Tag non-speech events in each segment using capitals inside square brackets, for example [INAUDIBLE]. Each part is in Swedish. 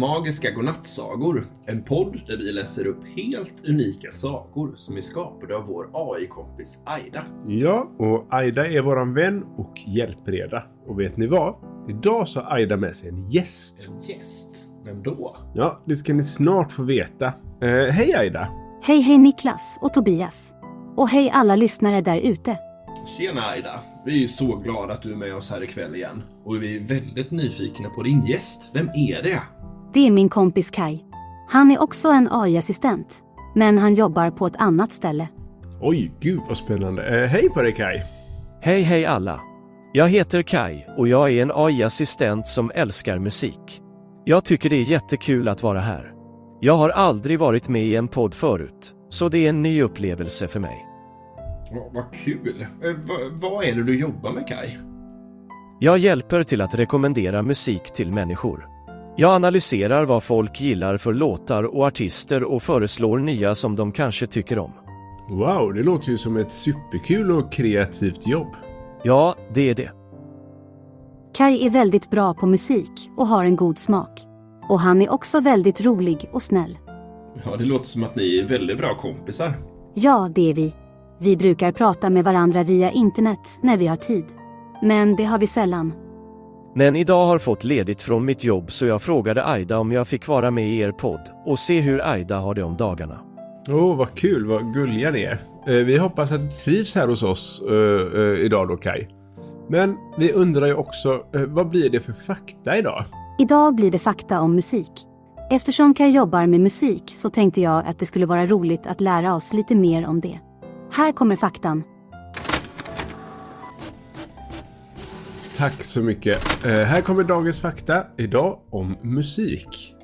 Magiska godnattsagor. En podd där vi läser upp helt unika sagor som är skapade av vår AI-kompis Aida. Ja, och Aida är våran vän och hjälpreda. Och vet ni vad? Idag så har Aida med sig en gäst. Gäst? Vem då? Ja, det ska ni snart få veta. Eh, hej Aida! Hej hej Niklas och Tobias. Och hej alla lyssnare där ute. Tjena Aida! Vi är ju så glada att du är med oss här ikväll igen. Och vi är väldigt nyfikna på din gäst. Vem är det? Det är min kompis Kai. Han är också en AI-assistent. Men han jobbar på ett annat ställe. Oj, gud vad spännande. Eh, hej på dig Kai! Hej hej alla! Jag heter Kai och jag är en AI-assistent som älskar musik. Jag tycker det är jättekul att vara här. Jag har aldrig varit med i en podd förut, så det är en ny upplevelse för mig. Ja, vad kul! Eh, vad, vad är det du jobbar med Kai? Jag hjälper till att rekommendera musik till människor. Jag analyserar vad folk gillar för låtar och artister och föreslår nya som de kanske tycker om. Wow, det låter ju som ett superkul och kreativt jobb. Ja, det är det. Kai är väldigt bra på musik och har en god smak. Och han är också väldigt rolig och snäll. Ja, det låter som att ni är väldigt bra kompisar. Ja, det är vi. Vi brukar prata med varandra via internet när vi har tid. Men det har vi sällan. Men idag har fått ledigt från mitt jobb så jag frågade Aida om jag fick vara med i er podd och se hur Aida har det om dagarna. Åh, oh, vad kul, vad gulliga ni är. Eh, vi hoppas att du trivs här hos oss eh, eh, idag då Kai. Men vi undrar ju också, vad blir det för fakta idag? Idag blir det fakta om musik. Eftersom Kai jobbar med musik så tänkte jag att det skulle vara roligt att lära oss lite mer om det. Här kommer faktan. Tack så mycket. Eh, här kommer dagens fakta. Idag om musik.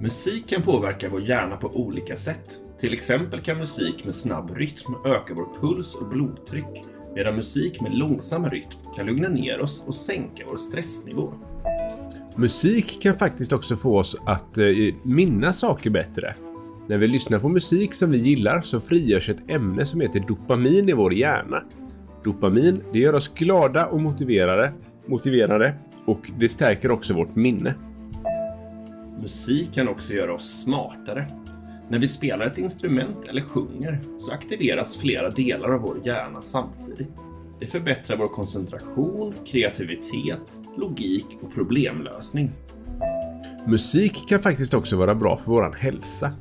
Musik kan påverka vår hjärna på olika sätt. Till exempel kan musik med snabb rytm öka vår puls och blodtryck, medan musik med långsam rytm kan lugna ner oss och sänka vår stressnivå. Musik kan faktiskt också få oss att eh, minnas saker bättre. När vi lyssnar på musik som vi gillar så frigörs ett ämne som heter dopamin i vår hjärna. Dopamin, det gör oss glada och motiverade, motiverade och det stärker också vårt minne. Musik kan också göra oss smartare. När vi spelar ett instrument eller sjunger så aktiveras flera delar av vår hjärna samtidigt. Det förbättrar vår koncentration, kreativitet, logik och problemlösning. Musik kan faktiskt också vara bra för vår hälsa.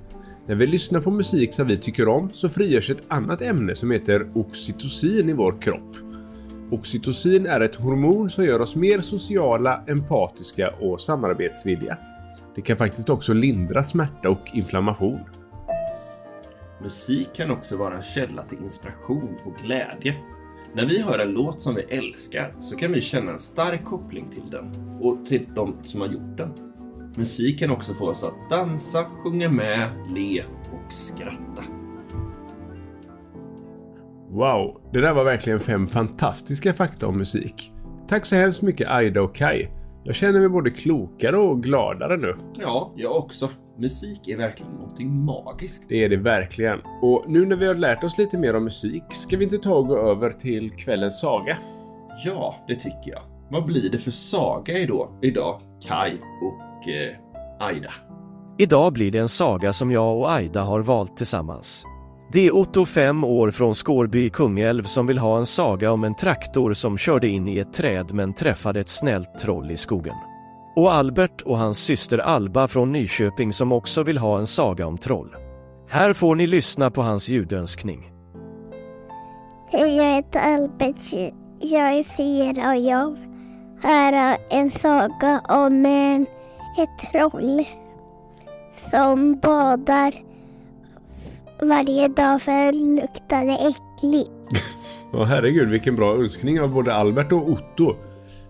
När vi lyssnar på musik som vi tycker om så frigörs ett annat ämne som heter oxytocin i vår kropp. Oxytocin är ett hormon som gör oss mer sociala, empatiska och samarbetsvilliga. Det kan faktiskt också lindra smärta och inflammation. Musik kan också vara en källa till inspiration och glädje. När vi hör en låt som vi älskar så kan vi känna en stark koppling till den och till de som har gjort den. Musik kan också få oss att dansa, sjunga med, le och skratta. Wow, det där var verkligen fem fantastiska fakta om musik. Tack så hemskt mycket Aida och Kai. Jag känner mig både klokare och gladare nu. Ja, jag också. Musik är verkligen någonting magiskt. Det är det verkligen. Och nu när vi har lärt oss lite mer om musik, ska vi inte ta och gå över till kvällens saga? Ja, det tycker jag. Vad blir det för saga idag, idag Kai och eh, Aida? Idag blir det en saga som jag och Aida har valt tillsammans. Det är Otto, fem år från Skårby i Kungälv som vill ha en saga om en traktor som körde in i ett träd men träffade ett snällt troll i skogen. Och Albert och hans syster Alba från Nyköping som också vill ha en saga om troll. Här får ni lyssna på hans ljudönskning. Hej, jag heter Albert. Jag är fyra och jag vill höra en saga om en, ett troll som badar varje dag för den luktade äckligt. Åh [LAUGHS] herregud, vilken bra önskning av både Albert och Otto.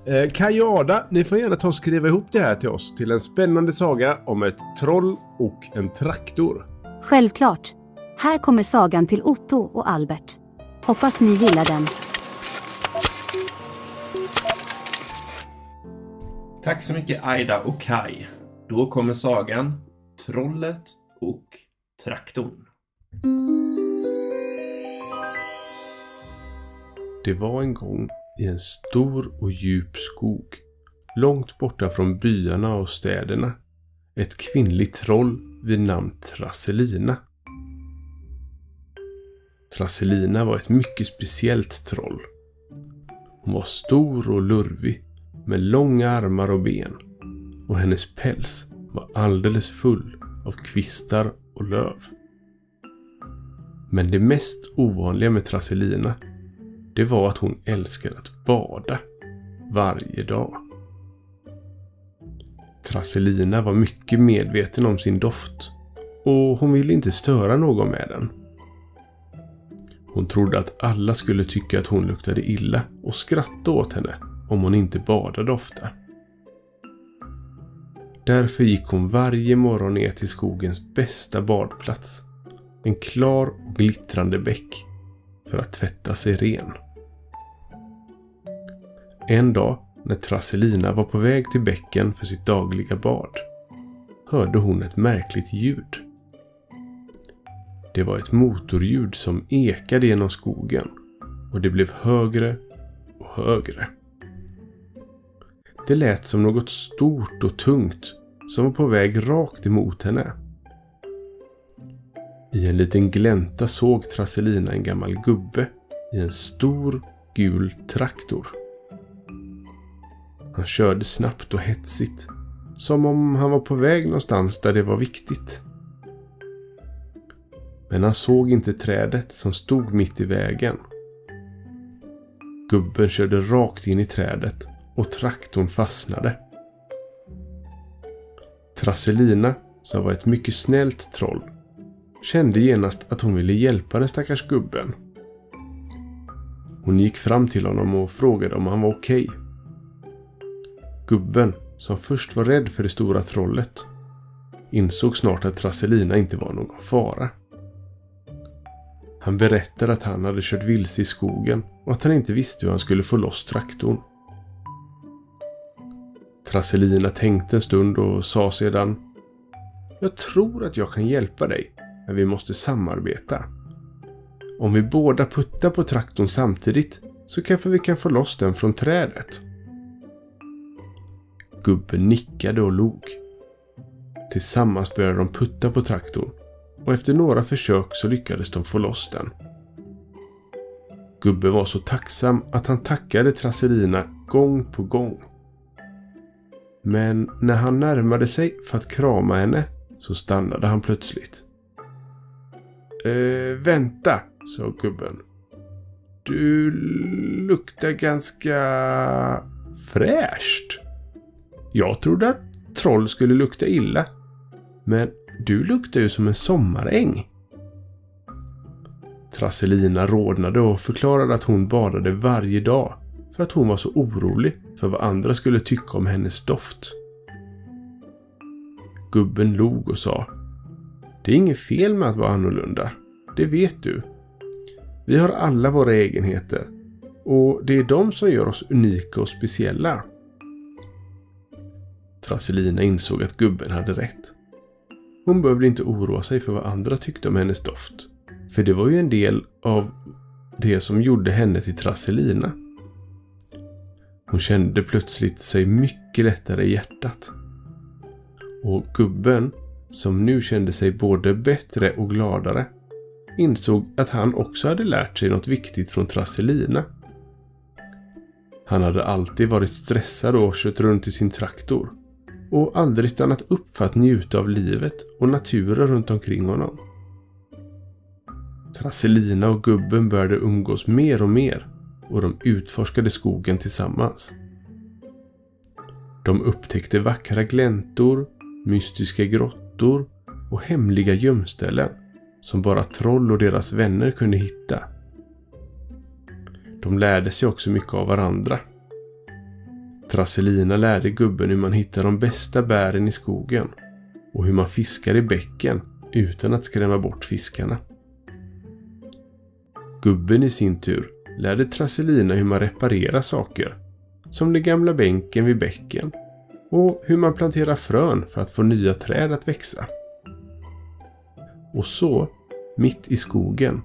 Eh, Kaj och Ada, ni får gärna ta och skriva ihop det här till oss till en spännande saga om ett troll och en traktor. Självklart. Här kommer sagan till Otto och Albert. Hoppas ni gillar den. Tack så mycket Aida och Kai. Då kommer sagan Trollet och traktorn. Det var en gång i en stor och djup skog. Långt borta från byarna och städerna. ett kvinnligt troll vid namn Trasselina. Trasselina var ett mycket speciellt troll. Hon var stor och lurvig med långa armar och ben och hennes päls var alldeles full av kvistar och löv. Men det mest ovanliga med Trasselina, det var att hon älskade att bada varje dag. Trasselina var mycket medveten om sin doft och hon ville inte störa någon med den. Hon trodde att alla skulle tycka att hon luktade illa och skratta åt henne om hon inte badade ofta. Därför gick hon varje morgon ner till skogens bästa badplats. En klar och glittrande bäck. För att tvätta sig ren. En dag när Trasselina var på väg till bäcken för sitt dagliga bad hörde hon ett märkligt ljud. Det var ett motorljud som ekade genom skogen och det blev högre och högre. Det lät som något stort och tungt som var på väg rakt emot henne. I en liten glänta såg Trasselina en gammal gubbe i en stor gul traktor. Han körde snabbt och hetsigt, som om han var på väg någonstans där det var viktigt. Men han såg inte trädet som stod mitt i vägen. Gubben körde rakt in i trädet och traktorn fastnade. Trasselina, som var ett mycket snällt troll, kände genast att hon ville hjälpa den stackars gubben. Hon gick fram till honom och frågade om han var okej. Okay. Gubben, som först var rädd för det stora trollet, insåg snart att Trasselina inte var någon fara. Han berättade att han hade kört vilse i skogen och att han inte visste hur han skulle få loss traktorn. Trasselina tänkte en stund och sa sedan Jag tror att jag kan hjälpa dig, men vi måste samarbeta. Om vi båda puttar på traktorn samtidigt så kanske vi kan få loss den från trädet. Gubben nickade och log. Tillsammans började de putta på traktorn och efter några försök så lyckades de få loss den. Gubben var så tacksam att han tackade Trasselina gång på gång. Men när han närmade sig för att krama henne så stannade han plötsligt. Eh, vänta, sa gubben. Du luktar ganska fräscht. Jag trodde att troll skulle lukta illa. Men du luktar ju som en sommaräng. Trasselina rodnade och förklarade att hon badade varje dag för att hon var så orolig för vad andra skulle tycka om hennes doft. Gubben log och sa Det är inget fel med att vara annorlunda. Det vet du. Vi har alla våra egenheter och det är de som gör oss unika och speciella. Trasselina insåg att gubben hade rätt. Hon behövde inte oroa sig för vad andra tyckte om hennes doft. För det var ju en del av det som gjorde henne till Trasselina. Hon kände plötsligt sig mycket lättare i hjärtat. Och gubben, som nu kände sig både bättre och gladare, insåg att han också hade lärt sig något viktigt från Trasselina. Han hade alltid varit stressad och kört runt i sin traktor och aldrig stannat upp för att njuta av livet och naturen runt omkring honom. Trasselina och gubben började umgås mer och mer och de utforskade skogen tillsammans. De upptäckte vackra gläntor, mystiska grottor och hemliga gömställen som bara troll och deras vänner kunde hitta. De lärde sig också mycket av varandra. Trasselina lärde gubben hur man hittar de bästa bären i skogen och hur man fiskar i bäcken utan att skrämma bort fiskarna. Gubben i sin tur lärde Trasselina hur man reparerar saker, som den gamla bänken vid bäcken och hur man planterar frön för att få nya träd att växa. Och så, mitt i skogen,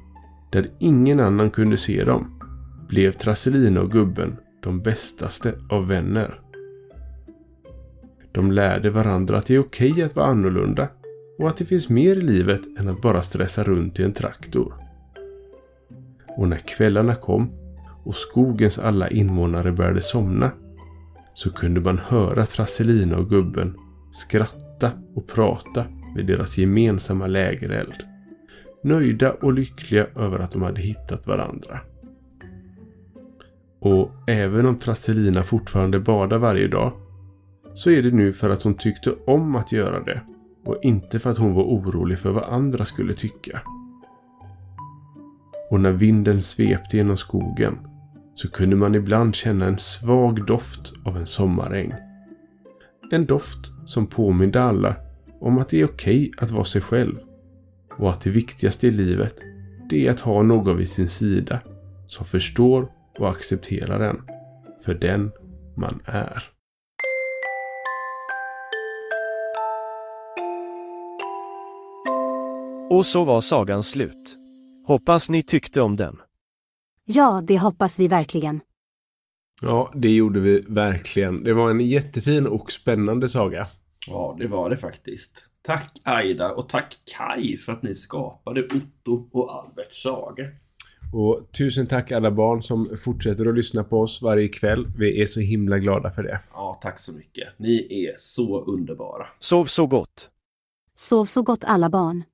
där ingen annan kunde se dem, blev Trasselina och gubben de bästaste av vänner. De lärde varandra att det är okej att vara annorlunda och att det finns mer i livet än att bara stressa runt i en traktor. Och när kvällarna kom och skogens alla invånare började somna så kunde man höra Trasselina och gubben skratta och prata vid deras gemensamma lägereld. Nöjda och lyckliga över att de hade hittat varandra. Och även om Trasselina fortfarande badar varje dag så är det nu för att hon tyckte om att göra det och inte för att hon var orolig för vad andra skulle tycka. Och när vinden svepte genom skogen så kunde man ibland känna en svag doft av en sommaräng. En doft som påminde alla om att det är okej att vara sig själv och att det viktigaste i livet det är att ha någon vid sin sida som förstår och accepterar en för den man är. Och så var sagan slut. Hoppas ni tyckte om den. Ja, det hoppas vi verkligen. Ja, det gjorde vi verkligen. Det var en jättefin och spännande saga. Ja, det var det faktiskt. Tack Aida och tack Kai för att ni skapade Otto och Alberts saga. Och tusen tack alla barn som fortsätter att lyssna på oss varje kväll. Vi är så himla glada för det. Ja, tack så mycket. Ni är så underbara. Sov så gott. Sov så gott alla barn.